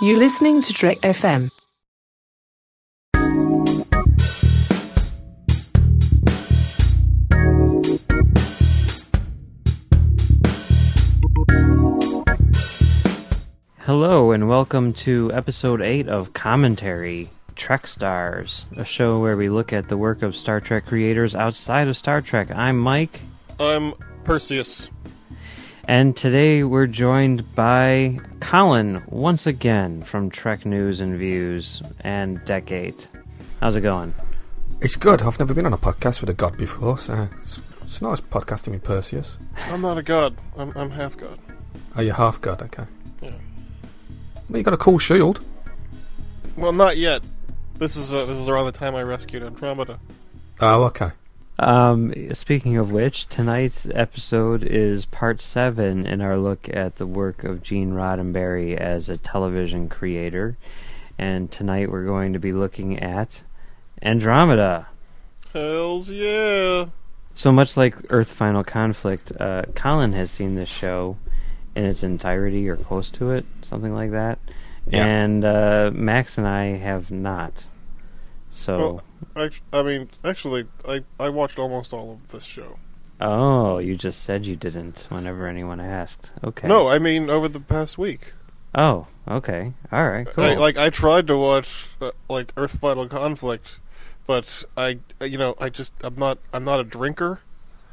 You're listening to Trek FM. Hello, and welcome to episode 8 of Commentary Trek Stars, a show where we look at the work of Star Trek creators outside of Star Trek. I'm Mike, I'm Perseus. And today we're joined by Colin once again from Trek News and Views and Decade. How's it going? It's good. I've never been on a podcast with a god before, so it's, it's nice podcasting with Perseus. I'm not a god. I'm, I'm half god. Oh, you're half god, okay. Yeah. Well, you got a cool shield. Well, not yet. This is uh, this is around the time I rescued Andromeda. Oh, okay. Um, speaking of which, tonight's episode is part seven in our look at the work of Gene Roddenberry as a television creator. And tonight we're going to be looking at Andromeda. Hells yeah! So much like Earth Final Conflict, uh, Colin has seen this show in its entirety or close to it, something like that. Yeah. And uh, Max and I have not. So, Well, act- I mean, actually, I I watched almost all of this show. oh, you just said you didn't whenever anyone asked. Okay. No, I mean over the past week. Oh, okay. All right. Cool. I, like I tried to watch uh, like Earth Final Conflict, but I you know I just I'm not I'm not a drinker,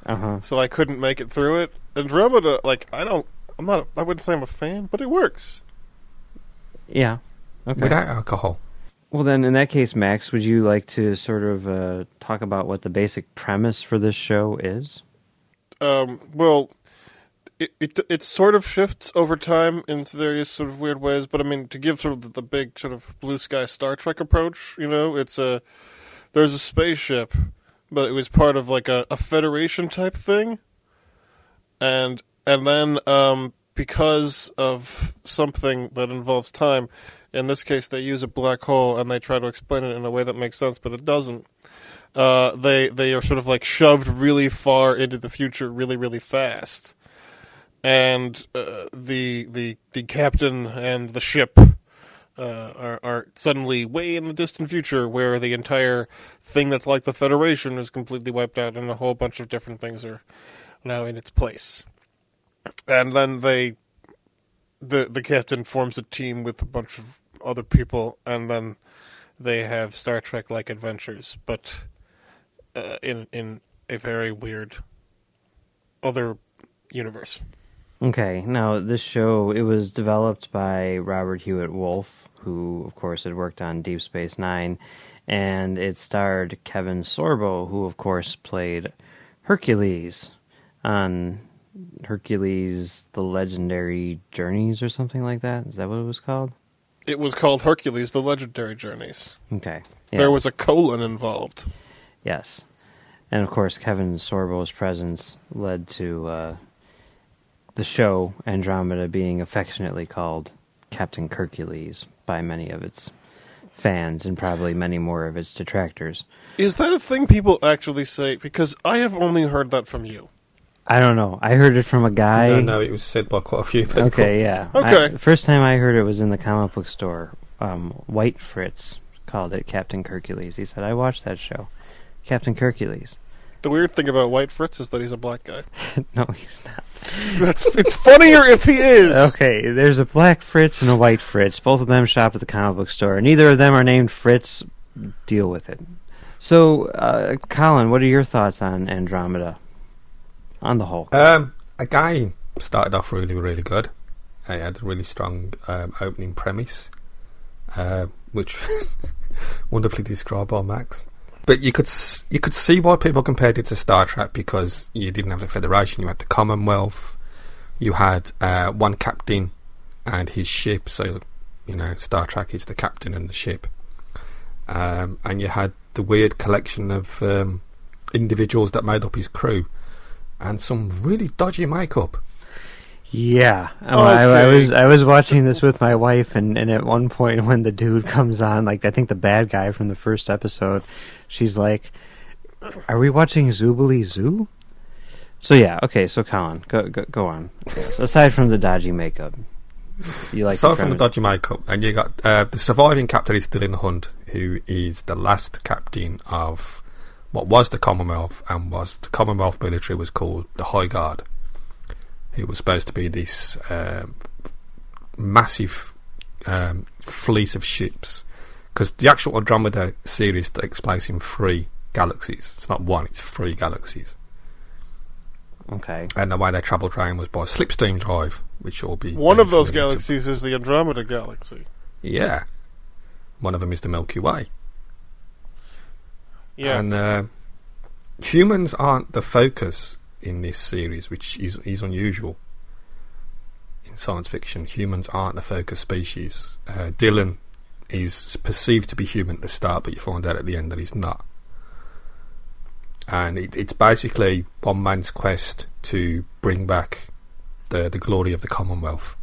uh huh. so I couldn't make it through it. Andromeda, like I don't I'm not a, I wouldn't say I'm a fan, but it works. Yeah. Okay. Without alcohol. Well, then, in that case, Max, would you like to sort of uh, talk about what the basic premise for this show is? Um, well, it, it it sort of shifts over time in various sort of weird ways, but I mean to give sort of the, the big sort of blue sky Star Trek approach, you know, it's a there's a spaceship, but it was part of like a, a Federation type thing, and and then um because of something that involves time, in this case they use a black hole and they try to explain it in a way that makes sense, but it doesn't. Uh, they they are sort of like shoved really far into the future, really really fast, and uh, the the the captain and the ship uh, are are suddenly way in the distant future, where the entire thing that's like the Federation is completely wiped out, and a whole bunch of different things are now in its place, and then they the the captain forms a team with a bunch of other people, and then they have Star Trek like adventures, but uh, in in a very weird other universe. Okay, now this show it was developed by Robert Hewitt Wolf, who of course had worked on Deep Space Nine, and it starred Kevin Sorbo, who of course played Hercules on Hercules: The Legendary Journeys or something like that. Is that what it was called? It was called Hercules: The Legendary Journeys. Okay, yeah. There was a colon involved. Yes. And of course, Kevin Sorbo's presence led to uh, the show Andromeda being affectionately called Captain Hercules by many of its fans and probably many more of its detractors. Is that a thing people actually say? Because I have only heard that from you. I don't know. I heard it from a guy. no, no, it was said by quite a few people. Okay, yeah. Okay. I- the first time I heard it was in the comic book store. Um, White Fritz called it Captain Hercules. He said, I watched that show. Captain Hercules. The weird thing about White Fritz is that he's a black guy. no, he's not. That's it's funnier if he is. Okay, there's a black Fritz and a white Fritz. Both of them shop at the comic book store. Neither of them are named Fritz. Deal with it. So, uh, Colin, what are your thoughts on Andromeda? On the whole, Um, again, started off really, really good. It had a really strong um, opening premise, uh, which wonderfully described by Max. But you could you could see why people compared it to Star Trek because you didn't have the Federation, you had the Commonwealth, you had uh, one captain and his ship. So you know, Star Trek is the captain and the ship, um, and you had the weird collection of um, individuals that made up his crew, and some really dodgy makeup. yeah. Um, I, I was I was watching this with my wife, and, and at one point when the dude comes on, like I think the bad guy from the first episode, she's like, "Are we watching Zoobilee Zoo?" So yeah, okay. So Colin, go go, go on. Yes, aside from the dodgy makeup, You like Aside the from the dodgy makeup, and you got uh, the surviving captain is Dylan Hunt, who is the last captain of what was the Commonwealth and was the Commonwealth military was called the High Guard, who was supposed to be this um massive um, fleet of ships. Because the actual Andromeda series takes place in three galaxies. It's not one; it's three galaxies. Okay. And the way they travelled around was by slipstream drive, which will be One of those familiar to- galaxies is the Andromeda Galaxy. Yeah. One of them is the Milky Way. Yeah. And uh, humans aren't the focus in this series, which is, is unusual in science fiction. Humans aren't the focus species. Uh, Dylan is perceived to be human at the start, but you find out at the end that he's not. And it, it's basically one man's quest to bring back the, the glory of the Commonwealth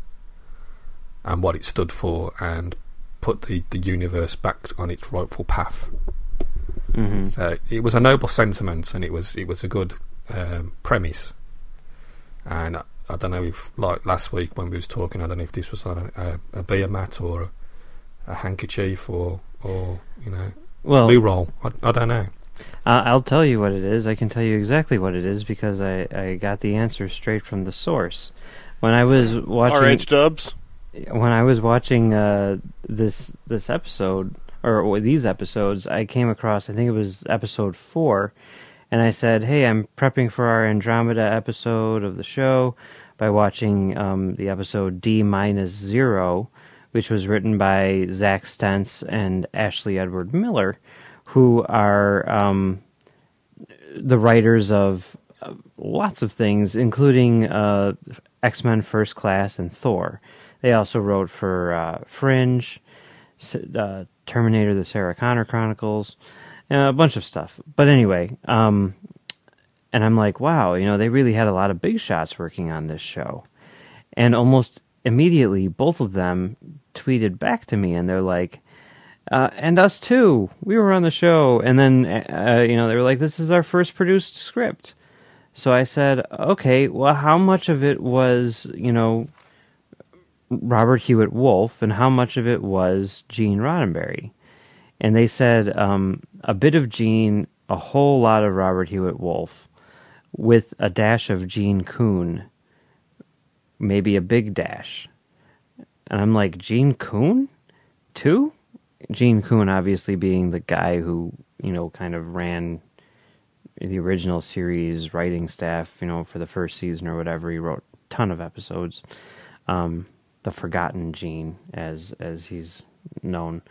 and what it stood for and put the, the universe back on its rightful path. Hmm So it was a noble sentiment, and it was it was a good um, premise. And I, I don't know if, like last week when we was talking, I don't know if this was on a, a, a beer mat or a, a handkerchief or or you know Well, blue roll. I, I don't know. I- I'll tell you what it is. I can tell you exactly what it is because I, I got the answer straight from the source. When I was watching, RH Dubs. when I was watching uh, this this episode or, these episodes, I came across I think it was episode four, and I said, "Hey, I'm prepping for our Andromeda episode of the show by watching um, the episode D minus zero, which was written by Zack Stentz and Ashley Edward Miller, who are um, the writers of uh, lots of things, including uh, X Men First Class and Thor. They also wrote for uh, Fringe, uh, Terminator: The Sarah Connor Chronicles, uh, a bunch of stuff. But anyway, um, and I'm like, wow, you know, they really had a lot of big shots working on this show, and almost immediately, both of them tweeted back to me, and they're like. Uh, and us too. We were on the show, and then uh, you know they were like, "This is our first produced script." So I said, "Okay, well, how much of it was you know Robert Hewitt Wolf, and how much of it was Gene Roddenberry?" And they said um, a bit of Gene, a whole lot of Robert Hewitt Wolf, with a dash of Gene Coon, maybe a big dash. And I'm like, Gene Coon, too? Gene Coon, obviously being the guy who you know kind of ran the original series writing staff, you know, for the first season or whatever. He wrote a ton of episodes. Um, the Forgotten Gene, as as he's known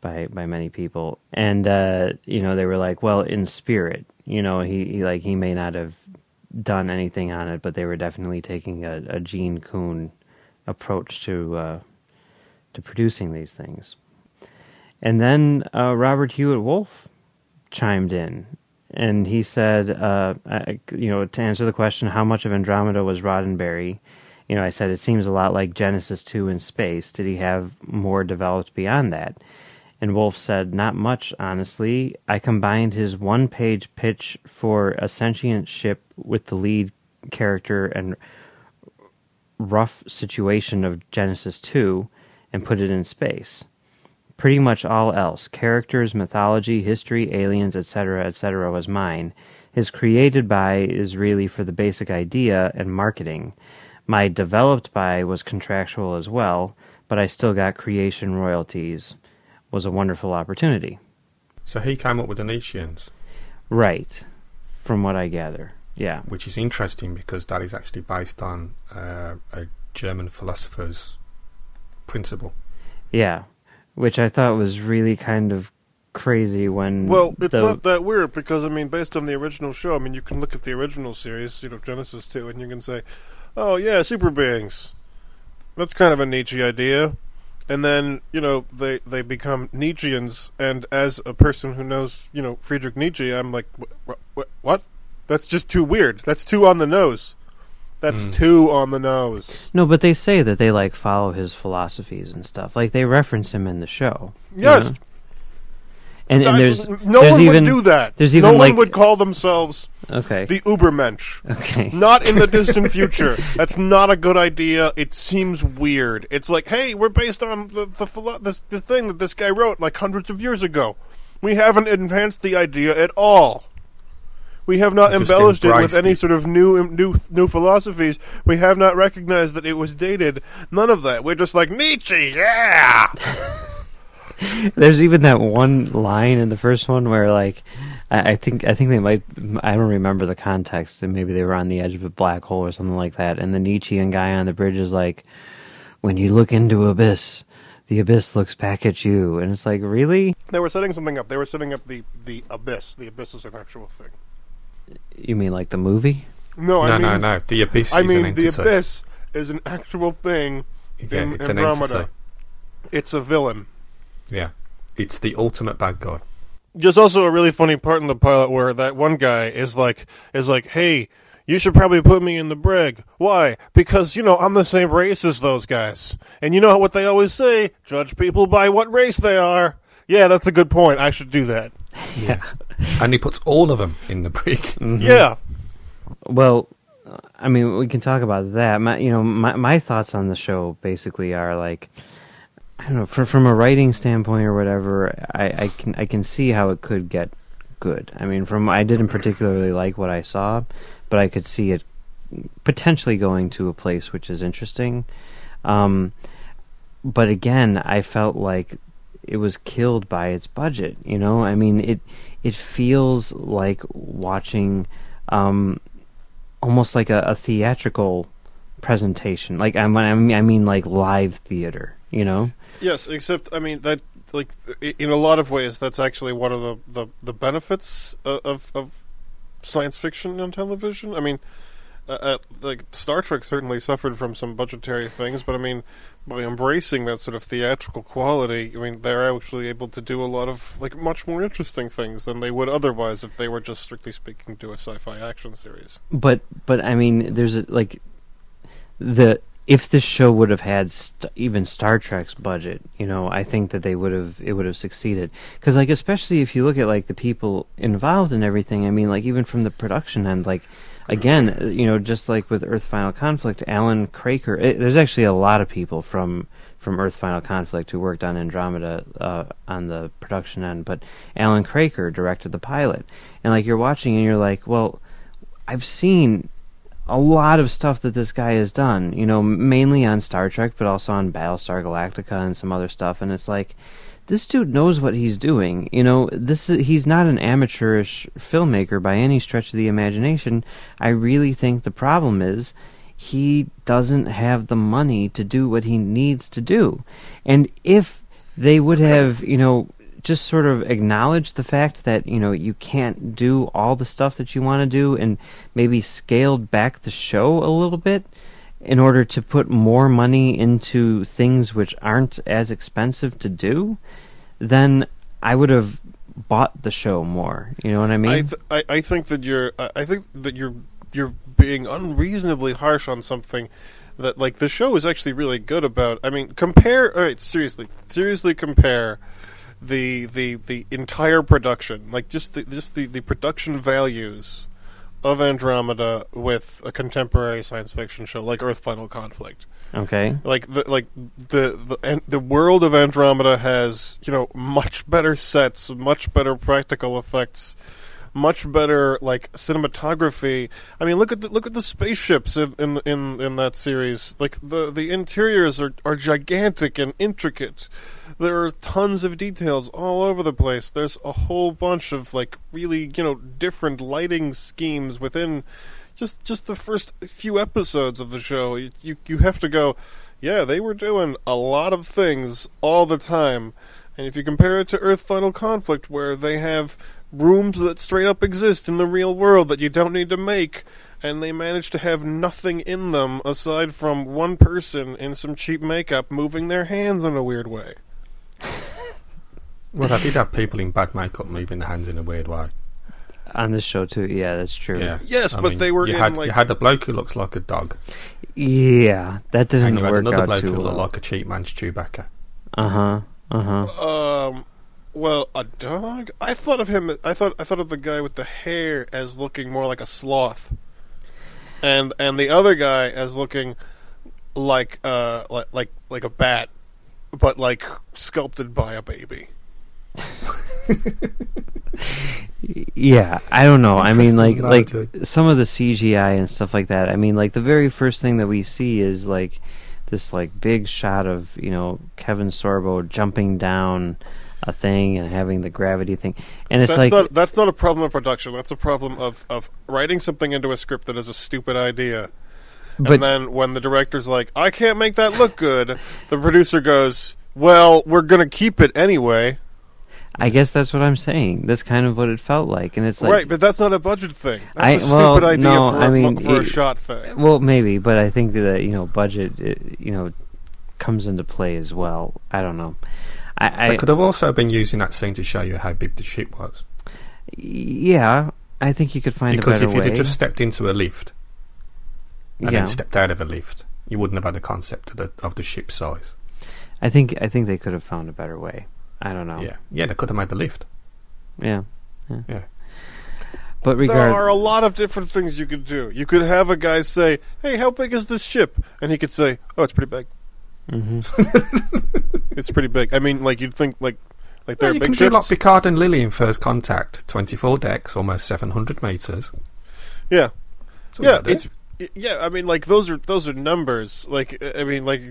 by by many people, and uh, you know they were like, well, in spirit, you know, he, he like he may not have done anything on it, but they were definitely taking a, a Gene Coon approach to uh, to producing these things. And then uh, Robert Hewitt Wolf chimed in, and he said, uh, I, you know, to answer the question, how much of Andromeda was Roddenberry? You know, I said it seems a lot like Genesis two in space. Did he have more developed beyond that? And Wolf said, not much, honestly. I combined his one-page pitch for a sentient ship with the lead character and rough situation of Genesis 2 and put it in space. Pretty much all else characters, mythology, history, aliens, etc., etc., was mine. His created by is really for the basic idea and marketing. My developed by was contractual as well, but I still got creation royalties. Was a wonderful opportunity. So he came up with the Nietzscheans, Right, from what I gather. Yeah. which is interesting because that is actually based on uh, a German philosopher's principle. Yeah. Which I thought was really kind of crazy when. Well, it's the- not that weird because I mean, based on the original show, I mean, you can look at the original series, you know, Genesis two, and you can say, "Oh yeah, super beings." That's kind of a Nietzsche idea, and then you know they they become Nietzscheans, and as a person who knows you know Friedrich Nietzsche, I'm like, what? That's just too weird. That's too on the nose. That's Mm. too on the nose. No, but they say that they like follow his philosophies and stuff. Like they reference him in the show. you Yes. know? And, and there's no there's one even, would do that. There's even no even one would call themselves okay, the Ubermensch. okay, Not in the distant future. That's not a good idea. It seems weird. It's like, hey, we're based on the the, philo- this, the thing that this guy wrote like hundreds of years ago. We haven't advanced the idea at all. We have not Just embellished it with any it. sort of new new new philosophies. We have not recognized that it was dated. None of that. We're just like Nietzsche, yeah. There's even that one line in the first one where, like, I, I think I think they might. I don't remember the context, and maybe they were on the edge of a black hole or something like that. And the Nietzschean guy on the bridge is like, "When you look into abyss, the abyss looks back at you," and it's like, really? They were setting something up. They were setting up the the abyss. The abyss is an actual thing. You mean like the movie? No, I no, mean, no, no. The abyss I is mean, an the abyss is an actual thing. Yeah, in it's an Andromeda. entity. It's a villain. Yeah, it's the ultimate bad guy. There's also a really funny part in the pilot where that one guy is like is like, "Hey, you should probably put me in the brig. Why? Because you know I'm the same race as those guys, and you know what they always say: judge people by what race they are. Yeah, that's a good point. I should do that. Yeah. And he puts all of them in the brig. Mm-hmm. Yeah, Well, I mean, we can talk about that. My, you know, my my thoughts on the show basically are like, I don't know, from from a writing standpoint or whatever. I, I can I can see how it could get good. I mean, from I didn't particularly like what I saw, but I could see it potentially going to a place which is interesting. Um, but again, I felt like it was killed by its budget. You know, I mean it it feels like watching um, almost like a, a theatrical presentation. Like I mean, I mean, I mean like live theater. You know, yes. Except, I mean that like in a lot of ways, that's actually one of the the, the benefits of, of of science fiction on television. I mean. Uh, uh, like Star Trek certainly suffered from some budgetary things, but I mean, by embracing that sort of theatrical quality, I mean, they're actually able to do a lot of like much more interesting things than they would otherwise if they were just strictly speaking to a sci-fi action series. but but I mean, there's a, like the if this show would have had st- even Star Trek's budget, you know, I think that they would have it would have succeeded. Because like especially if you look at like the people involved in everything, I mean, like even from the production end, like again, you know, just like with Earth Final Conflict, Allan Kroeker. It, there's actually a lot of people from from Earth Final Conflict who worked on Andromeda uh, on the production end, but Allan Kroeker directed the pilot, and like you're watching and you're like, well, I've seen a lot of stuff that this guy has done, you know, mainly on Star Trek, but also on Battlestar Galactica and some other stuff. And it's like, this dude knows what he's doing. You know, this is, he's not an amateurish filmmaker by any stretch of the imagination. I really think the problem is he doesn't have the money to do what he needs to do. And if they would have, you know, just sort of acknowledge the fact that you know you can't do all the stuff that you want to do and maybe scaled back the show a little bit in order to put more money into things which aren't as expensive to do then i would have bought the show more you know what i mean I, th- I I think that you're I think that you're you're being unreasonably harsh on something that like the show is actually really good about. I mean, compare. All right, seriously, seriously compare the the the entire production, like just the just the the production values of Andromeda with a contemporary science fiction show like Earth Final Conflict okay like the like the the and the world of Andromeda has you know much better sets, much better practical effects, much better like cinematography. I mean, look at the look at the spaceships in in in, in that series. Like the the interiors are are gigantic and intricate. There are tons of details all over the place. There's a whole bunch of like really you know different lighting schemes within just just the first few episodes of the show. You you, you have to go. Yeah, they were doing a lot of things all the time. And if you compare it to Earth Final Conflict, where they have rooms that straight up exist in the real world that you don't need to make, and they manage to have nothing in them aside from one person in some cheap makeup moving their hands in a weird way. Well, I did have people in bad makeup moving their hands in a weird way. on this show too yeah that's true Yeah. Yes, I but mean, they were you in had like you had a bloke who looks like a dog, yeah that didn't and you had work another out bloke too who looked like a cheap man's Chewbacca. uh-huh uh-huh um Well, a dog. I thought of him. I thought I thought of the guy with the hair as looking more like a sloth, and and the other guy as looking like uh like like like a bat, but like sculpted by a baby. Yeah, I don't know. I mean, like, like some of the CGI and stuff like that. I mean, like the very first thing that we see is like this like big shot of you know Kevin Sorbo jumping down a thing and having the gravity thing, and it's that's like not that's not a problem of production. That's a problem of of writing something into a script that is a stupid idea. But- and then when the director's like, "I can't make that look good," the producer goes, "Well, we're gonna keep it anyway." I guess that's what I'm saying. That's kind of what it felt like, and it's like right, but that's not a budget thing. I- That's a well, stupid idea no, for, I a, mean, mo- for a shot thing. Well, maybe, but I think that you know budget, it, you know, comes into play as well. I don't know. I, I could have also been using that scene to show you how big the ship was. yeah, I think you could find because a better if you'd way. have just stepped into a lift and yeah, then stepped out of a lift, you wouldn't have had a concept of the of the ship size. I think I think they could have found a better way. I don't know. Yeah, yeah, they could have made the lift. yeah, yeah. Yeah. But There are a lot of different things you could do. You could have a guy say, "Hey, how big is this ship?" and he could say, "Oh, it's pretty big. hmm It's pretty big." I mean, like you'd think, like like Yeah, they're you big can do like. Picard and Lily in First Contact, twenty-four decks, almost seven hundred meters. yeah, That's yeah. It's y- yeah. I mean, like those are those are numbers. Like I mean, like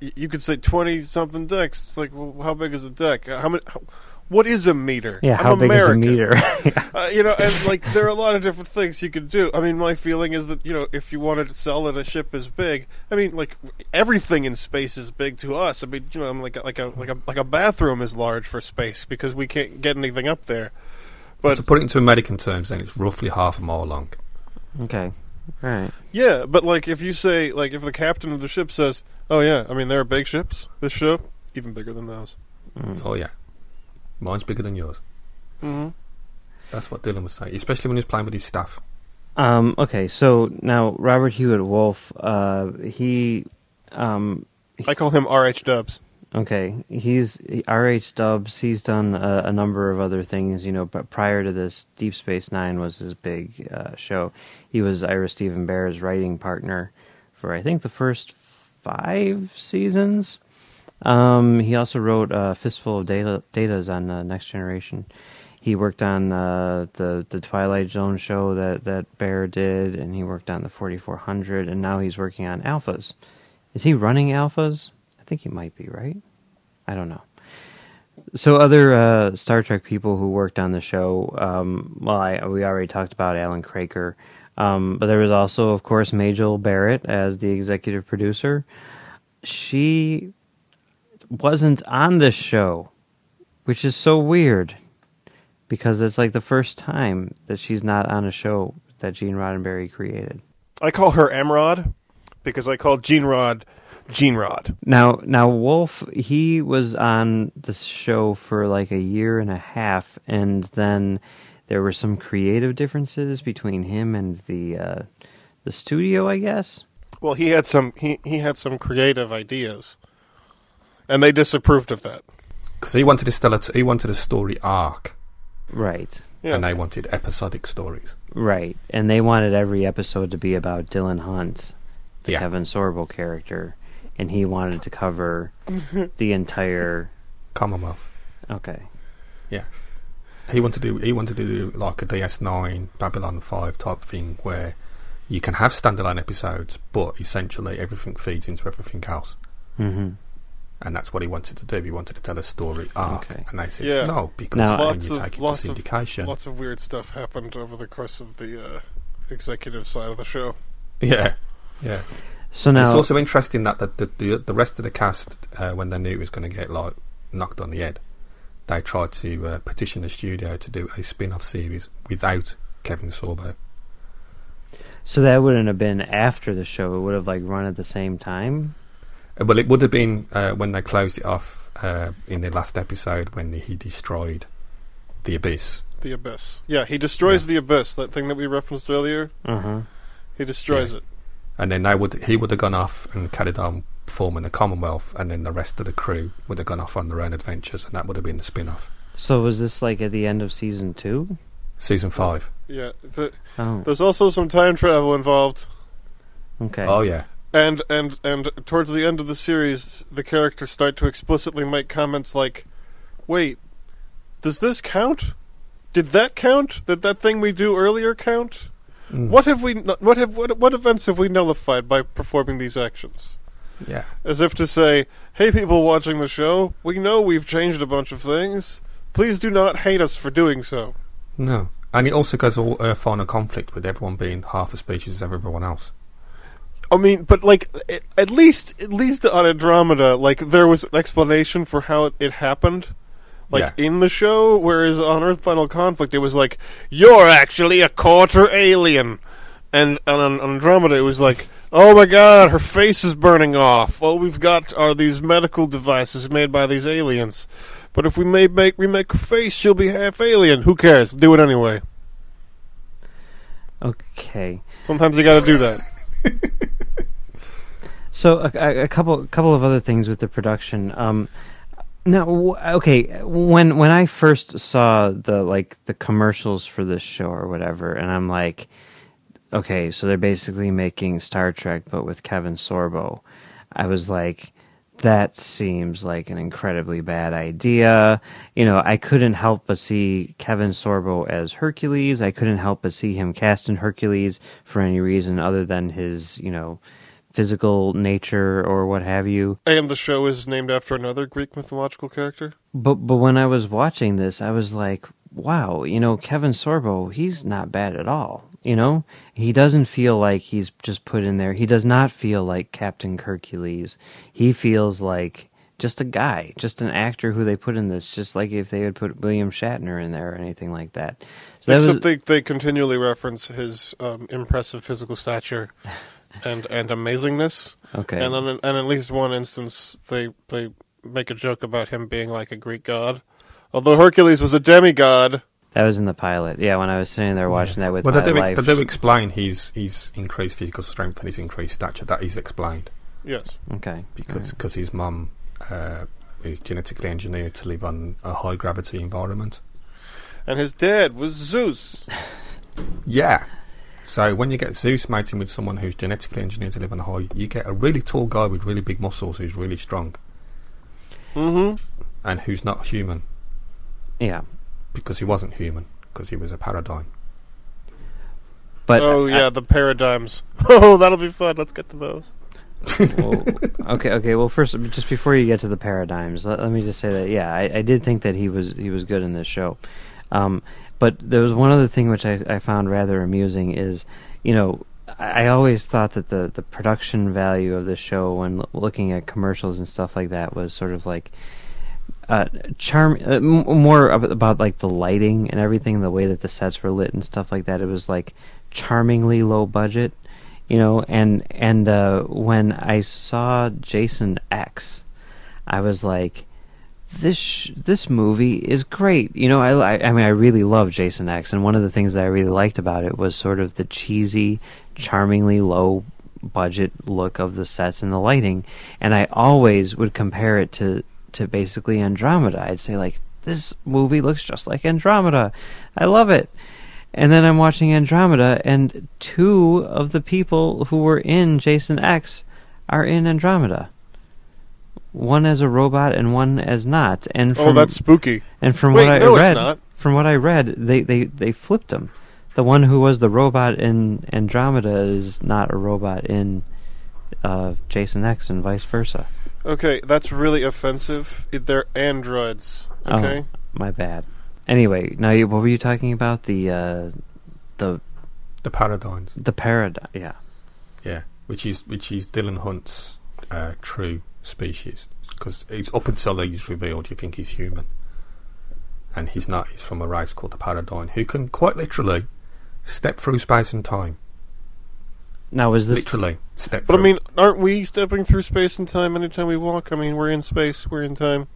you could say twenty something decks. It's like, well, how big is a deck? How many? How, what is a meter? yeah. I'm How big American. is a meter? Uh, you know, and like there are a lot of different things you could do. I mean, my feeling is that you know, if you wanted to sell that a ship is big, I mean, like everything in space is big to us. I mean, you know, I'm like a, like a like a like a bathroom is large for space because we can't get anything up there. But to put it into American terms, then it's roughly half a mile long. okay, right. yeah, but like if you say like if the captain of the ship says, "Oh yeah, I mean there are big ships. This ship even bigger than those." Mm. Oh yeah, mine's bigger than yours. Mm-hmm. That's what Dylan was saying, especially when he's playing with his staff. Um, okay, so now Robert Hewitt Wolf, uh, he, um, I call him R.H. Dubs. Okay, he's R.H. Dubs. He's done a, a number of other things, you know. But prior to this, Deep Space Nine was his big uh, show. He was Ira Steven Behr's writing partner for I think the first five seasons. Um, he also wrote uh, Fistful of Data Datas on uh, Next Generation. He worked on uh, the the Twilight Zone show that that Behr did, and he worked on the 4400, and now he's working on Alphas. Is he running Alphas? I think he might be, right? I don't know. So other uh, Star Trek people who worked on the show, um, well, I, we already talked about Allan Kroeker, um, but there was also, of course, Majel Barrett as the executive producer. She wasn't on this show, which is so weird because it's like the first time that she's not on a show that Gene Roddenberry created. I call her Emrod because I call Gene Rod Gene Rod. Now, now Wolf, he was on the show for like a year and a half, and then there were some creative differences between him and the uh, the studio, I guess. Well, he had some he, he had some creative ideas, and they disapproved of that. Because he wanted to tell a, he wanted a story arc, Right, Yeah, and they wanted episodic stories. right, and they wanted every episode to be about Dylan Hunt, the Yeah. Kevin Sorbo character, and he wanted to cover the entire. Commonwealth. Okay, Yeah. He wanted to do he wanted to do like a DS9 Babylon 5 type thing where you can have standalone episodes, but essentially everything feeds into everything else. hmm And that's what he wanted to do. He wanted to tell a story arc, Okay. and they said Yeah. no because Now- Lots you of- take it lots to of- syndication. lots of weird stuff happened over the course of the uh, executive side of the show. yeah, yeah. So now it's also interesting that the the, the, the rest of the cast, uh, when they knew it was going to get like knocked on the head, they tried to uh, petition the studio to do a spin-off series without Kevin Sorbo. so that wouldn't have been after the show; it would have like run at the same time. Uh, Well, it would have been uh, when they closed it off uh, in the last episode when he destroyed the abyss. The abyss. Yeah, he destroys Yeah. the abyss. That thing that we referenced earlier. Uh huh. He destroys Yeah. it. And then they would he would have gone off and carried on forming the Commonwealth, and then the rest of the crew would have gone off on their own adventures, and that would have been the spin-off. So was this like at the end of season two? Season five. Yeah, the, Oh, there's also some time travel involved, okay. Oh yeah. and and and towards the end of the series, the characters start to explicitly make comments like, "Wait, does this count? Did that count? Did that thing we do earlier count? Mm. What have we? What have what, what events have we nullified by performing these actions?" Yeah. As if to say, "Hey, people watching the show, we know we've changed a bunch of things. Please do not hate us for doing so." No. And it also goes all uh, final conflict with everyone being half the species as everyone else. I mean, but like at least at least on Andromeda, like there was an explanation for how it, it happened, like Yeah. in the show. Whereas on Earth Final Conflict, it was like you're actually a quarter alien, and, and on Andromeda, it was like, oh my god, her face is burning off. All we've got are these medical devices made by these aliens. But if we may make remake her face, she'll be half alien. Who cares? Do it anyway. Okay. Sometimes you got to do that. So a, a, a couple couple of other things with the production. Um, now, w- okay, when when I first saw the like the commercials for this show or whatever, and I'm like, okay, so they're basically making Star Trek but with Kevin Sorbo. I was like, that seems like an incredibly bad idea. You know, I couldn't help but see Kevin Sorbo as Hercules. I couldn't help but see him cast in Hercules for any reason other than his, you know, physical nature or what have you. And the show is named after another Greek mythological character. But but when I was watching this, I was like, wow, you know, Kevin Sorbo, he's not bad at all. You know, he doesn't feel like he's just put in there. He does not feel like Captain Hercules. He feels like just a guy, just an actor who they put in this, just like if they had put William Shatner in there or anything like that. So that Except was, they they continually reference his um, impressive physical stature and and amazingness. okay. And on and at least one instance, they they make a joke about him being like a Greek god. Although Hercules was a demigod. that was in the pilot. Yeah, when I was sitting there watching that with Well, my they do, life. they do explain his, his increased physical strength and his increased stature. That is explained Yes. okay. because cause his mum uh, is genetically engineered to live on a high gravity environment. And his dad was Zeus. Yeah. So when you get Zeus mating with someone who's genetically engineered to live on a high, you get a really tall guy with really big muscles who's really strong Mm-hmm. and who's not human Yeah. because he wasn't human because he was a paradigm. But oh I- yeah, the paradigms. Oh, that'll be fun. Let's get to those. Well, okay, okay. Well, first, just before you get to the paradigms, let, let me just say that yeah, I, I did think that he was he was good in this show. Um, but there was one other thing which I, I found rather amusing is, you know, I, I always thought that the the production value of the show when l- looking at commercials and stuff like that was sort of like. Uh, charm uh, m- more about like the lighting and everything, the way that the sets were lit and stuff like that. It was like charmingly low budget you know and and uh when i saw jason x i was like this sh- this movie is great. You know I, I mean i really love jason x and one of the things that i really liked about it was sort of the cheesy charmingly low budget look of the sets and the lighting. And i always would compare it to to basically andromeda. I'd say like this movie looks just like andromeda. I love it and then I'm watching Andromeda, and two of the people who were in Jason X are in Andromeda. One as a robot and one as not. And from, oh, that's spooky. and from Wait, what I no, read, from what I read, they, they, they flipped them. The one who was the robot in Andromeda is not a robot in uh, Jason X, and vice versa. Okay, that's really offensive. They're androids. Okay. Oh, my bad. Anyway, now you, what were you talking about? The uh, the The paradigms, the paradigm. Yeah. yeah, which is which is Dylan Hunt's uh, true species because it's up until he's revealed you think he's human, and he's not. He's from a race called the Paradigm who can quite literally step through space and time. Now is this literally step. But I mean, aren't we stepping through space and time anytime we walk? I mean, we're in space, we're in time.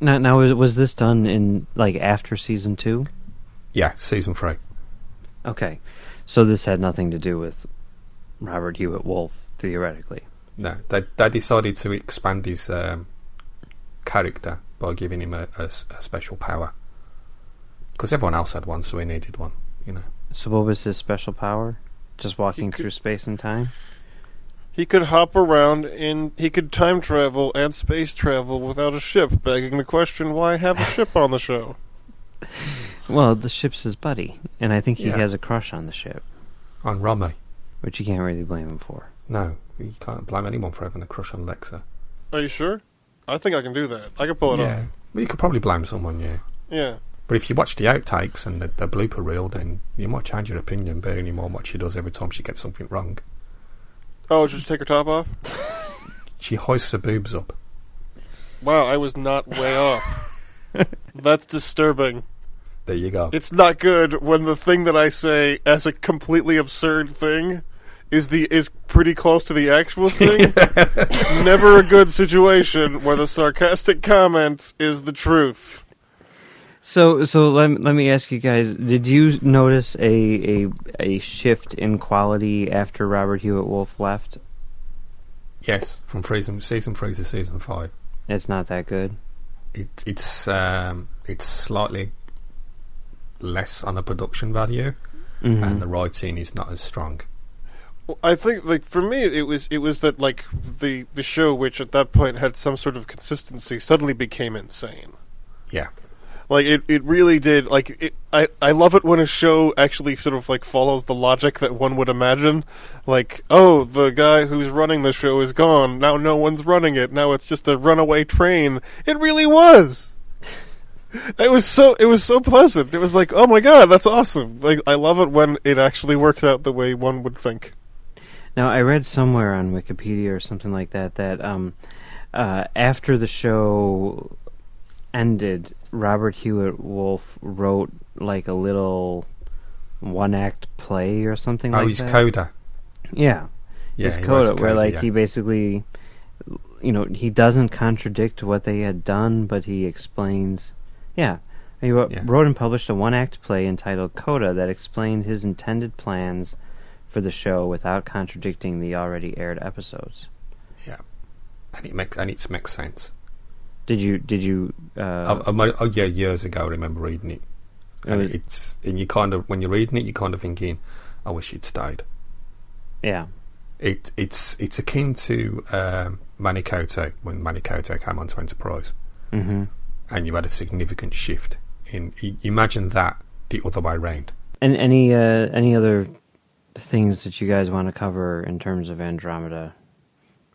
Now, now was, was this done in like after season two? yeah, season three. Okay, so this had nothing to do with Robert Hewitt Wolf theoretically. No, they they decided to expand his um, character by giving him a special power. Because everyone else had one, so he needed one. You know. So what was his special power? Just walking could- through space and time? He could hop around and He could time travel and space travel without a ship, begging the question: Why have a ship on the show? Well, the ship's his buddy, and I think he Yeah. has a crush on the ship, On Rommie. which you can't really blame him for. No, you can't blame anyone for having a crush on Lexa. Are you sure? I think I can do that. I can pull it yeah. off. Well, you could probably blame someone, yeah. Yeah. But if you watch the outtakes and the, the blooper reel, then you might change your opinion, bearing in mind what she does every time she gets something wrong. Oh, should she take her top off? She hoists her boobs up. Wow, I was not way off. That's disturbing. There you go. It's not good when the thing that I say as a completely absurd thing is the is pretty close to the actual thing. Never a good situation where the sarcastic comment is the truth. So, so let me- let me ask you guys: Did you notice a a a shift in quality after Robert Hewitt Wolf left? yes, from season season three to season five, It's not that good. it, it's um, it's slightly less on the production value, Mhm. and the writing is not as strong. Well, I think like for me it was it was that like the the show which at that point had some sort of consistency suddenly became insane. Yeah, Like it, it really did. Like it, I, I love it when a show actually sort of like follows the logic that one would imagine. Like, oh, the guy who's running the show is gone. Now no one's running it. Now it's just a runaway train. It really was. It was so it was so pleasant. It was like, oh my god, that's awesome. Like I love it when it actually works out the way one would think. Now, I read somewhere on Wikipedia or something like that that um, uh, after the show ended, Robert Hewitt Wolf wrote like a little one act play or something oh, like he's that. Coda. Yeah, Yeah, his he writes coda, where like yeah. he basically, you know, he doesn't contradict what they had done, but he explains. Yeah, he wrote, Yeah. wrote and published a one-act play entitled "Coda" that explained his intended plans for the show without contradicting the already aired episodes. yeah, and it makes and it makes sense. Did you? Did you? Uh, I, I, oh yeah, years ago I remember reading it, and was- it's and you kind of when you're reading it, you're kind of thinking, I wish he'd stayed. yeah. It it's it's akin to um, Manny Coto when Manny Coto came onto Enterprise, hmm and you had a significant shift in. Imagine that the other way round. And any uh, any other things that you guys want to cover in terms of Andromeda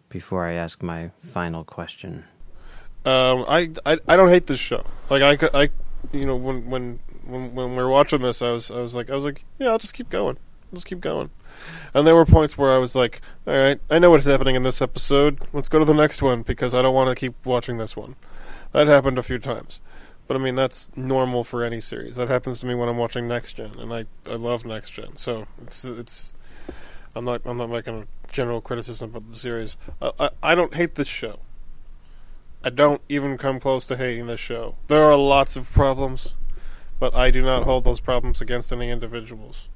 before I ask my final question? Um, I, I, I don't hate this show. Like I, I, you know, when when when when we were watching this, I was I was like I was like, yeah, I'll just keep going, I'll just keep going. And there were points where I was like, all right, I know what's happening in this episode. Let's go to the next one because I don't want to keep watching this one. That happened a few times, but I mean that's normal for any series. That happens to me when I'm watching Next Gen, and I I love Next Gen. So it's it's. I'm not I'm not making a general criticism about the series. I, I, I don't hate this show. I don't even come close to hating this show. There are lots of problems, but I do not hold those problems against any individuals.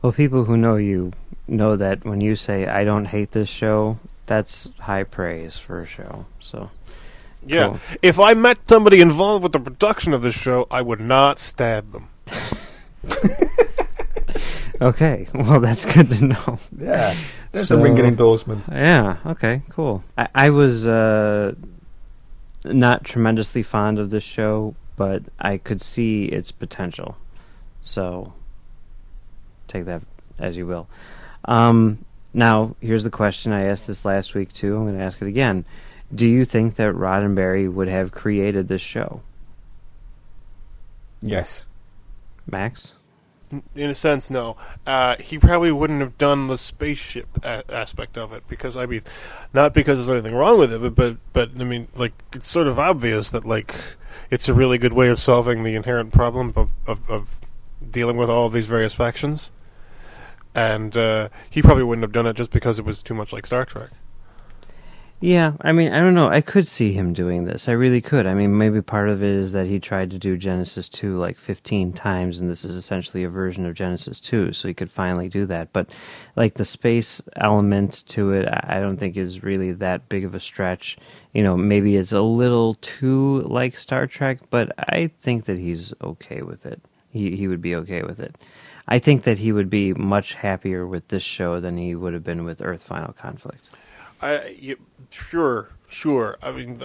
Well, people who know you know that when you say "I don't hate this show," that's high praise for a show. So, Yeah. Cool. If I met somebody involved with the production of this show, I would not stab them. okay, well, that's good to know. Yeah, there's So- a ringing endorsement. Yeah. Okay. Cool. I, I was uh, not tremendously fond of this show, but I could see its potential. So, take that as you will. Um, now, here's the question. I asked this last week too. I'm going to ask it again. Do you think that Roddenberry would have created this show, Yes, Max? In a sense, no. Uh, he probably wouldn't have done the spaceship a- aspect of it because I mean, not because there's anything wrong with it, but, but I mean, like it's sort of obvious that like it's a really good way of solving the inherent problem of of, of dealing with all of these various factions. And uh, he probably wouldn't have done it just because it was too much like Star Trek. Yeah, I mean, I don't know. I could see him doing this. I really could. I mean, maybe part of it is that he tried to do Genesis 2 like 15 times, and this is essentially a version of Genesis 2, so he could finally do that. But, like, the space element to it, I don't think is really that big of a stretch. You know, maybe it's a little too like Star Trek, but I think that he's okay with it. He, he would be okay with it. I think that he would be much happier with this show than he would have been with Earth Final Conflict. I you, sure, sure. I mean,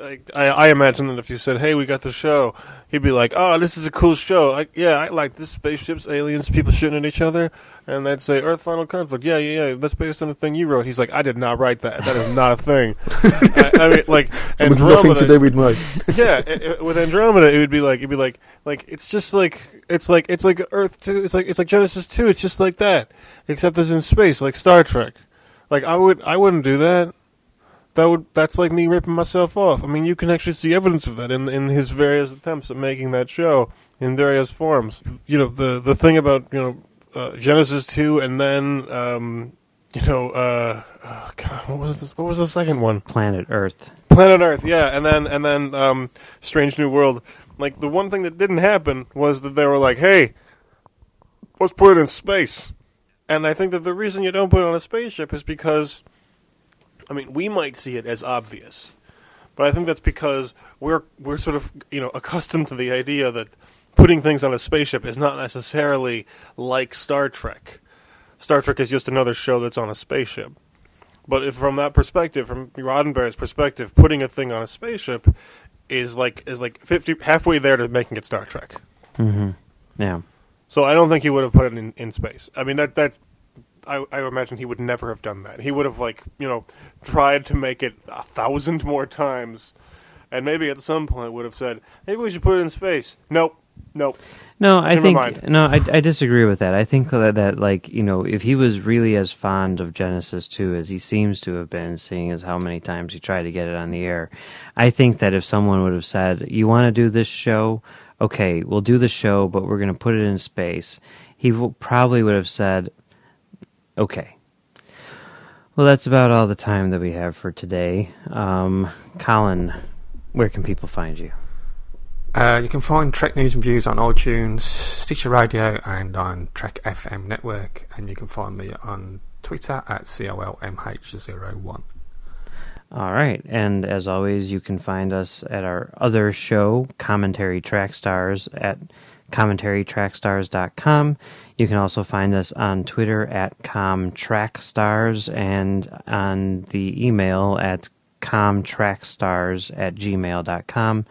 I, I I imagine that if you said, "Hey, we got the show," he'd be like, "Oh, this is a cool show. I, yeah, I like this: spaceships, aliens, people shooting at each other." And they'd say, "Earth Final Conflict." Yeah, yeah, yeah. That's based on a thing you wrote. He's like, "I did not write that. That is not a thing." I, I mean, like, With nothing to do with me. yeah, it, it- with Andromeda, it would be like it'd be like like it's just like it's like it's like Earth two. It's like it's like Genesis two. It's just like that, except it's in space, like Star Trek. Like I would I wouldn't do that. That would that's like me ripping myself off. I mean, you can actually see evidence of that in in his various attempts at making that show in various forms. You know the the thing about you know uh, Genesis two, and then um, you know uh, oh God, what was this? What was the second one? Planet Earth. Planet Earth, yeah, and then and then um, Strange New World. Like the one thing that didn't happen was that they were like, "Hey, let's put it in space." And I think that the reason you don't put it on a spaceship is because, I mean, we might see it as obvious, but I think that's because we're we're sort of you know accustomed to the idea that putting things on a spaceship is not necessarily like Star Trek. Star Trek is just another show that's on a spaceship. But if from that perspective, from Roddenberry's perspective, putting a thing on a spaceship is like is like fifty halfway there to making it Star Trek. Mm-hmm. Yeah. So I don't think he would have put it in, in space. I mean that that's I, I imagine he would never have done that. He would have like you know tried to make it a thousand more times, and maybe at some point would have said maybe we should put it in space. Nope, nope. No, I Never think mind. no, I, I disagree with that. I think that that like you know, if he was really as fond of Genesis two as he seems to have been, seeing as how many times he tried to get it on the air, I think that if someone would have said, "You want to do this show? Okay, we'll do the show, but we're going to put it in space," he w- probably would have said, "Okay." Well, that's about all the time that we have for today. Um, Colin, where can people find you? Uh, you can find Trek News and Views on iTunes, Stitcher Radio, and on Trek FM Network. And you can find me on Twitter at COLMH01. All right. And as always, you can find us at our other show, Commentary Track Stars, at commentarytrackstars.com. You can also find us on Twitter at comtrackstars and on the email at comtrackstars at gmail.com.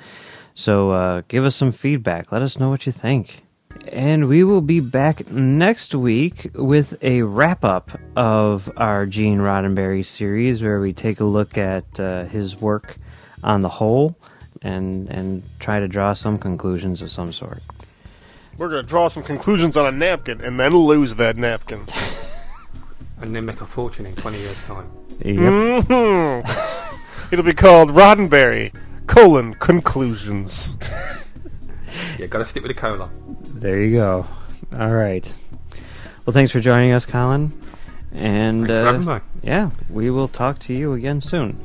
So uh, give us some feedback. Let us know what you think. And we will be back next week with a wrap up of our Gene Roddenberry series where we take a look at uh, his work on the whole and, and try to draw some conclusions of some sort. We're gonna draw some conclusions on a napkin and then lose that napkin. And then make a fortune in 20 years' time. Yep. hmm It'll be called Roddenberry colon conclusions. Yeah, gotta stick with the cola. There you go. All right. Well, thanks for joining us, Colin. And Thanks for uh, yeah, we will talk to you again soon.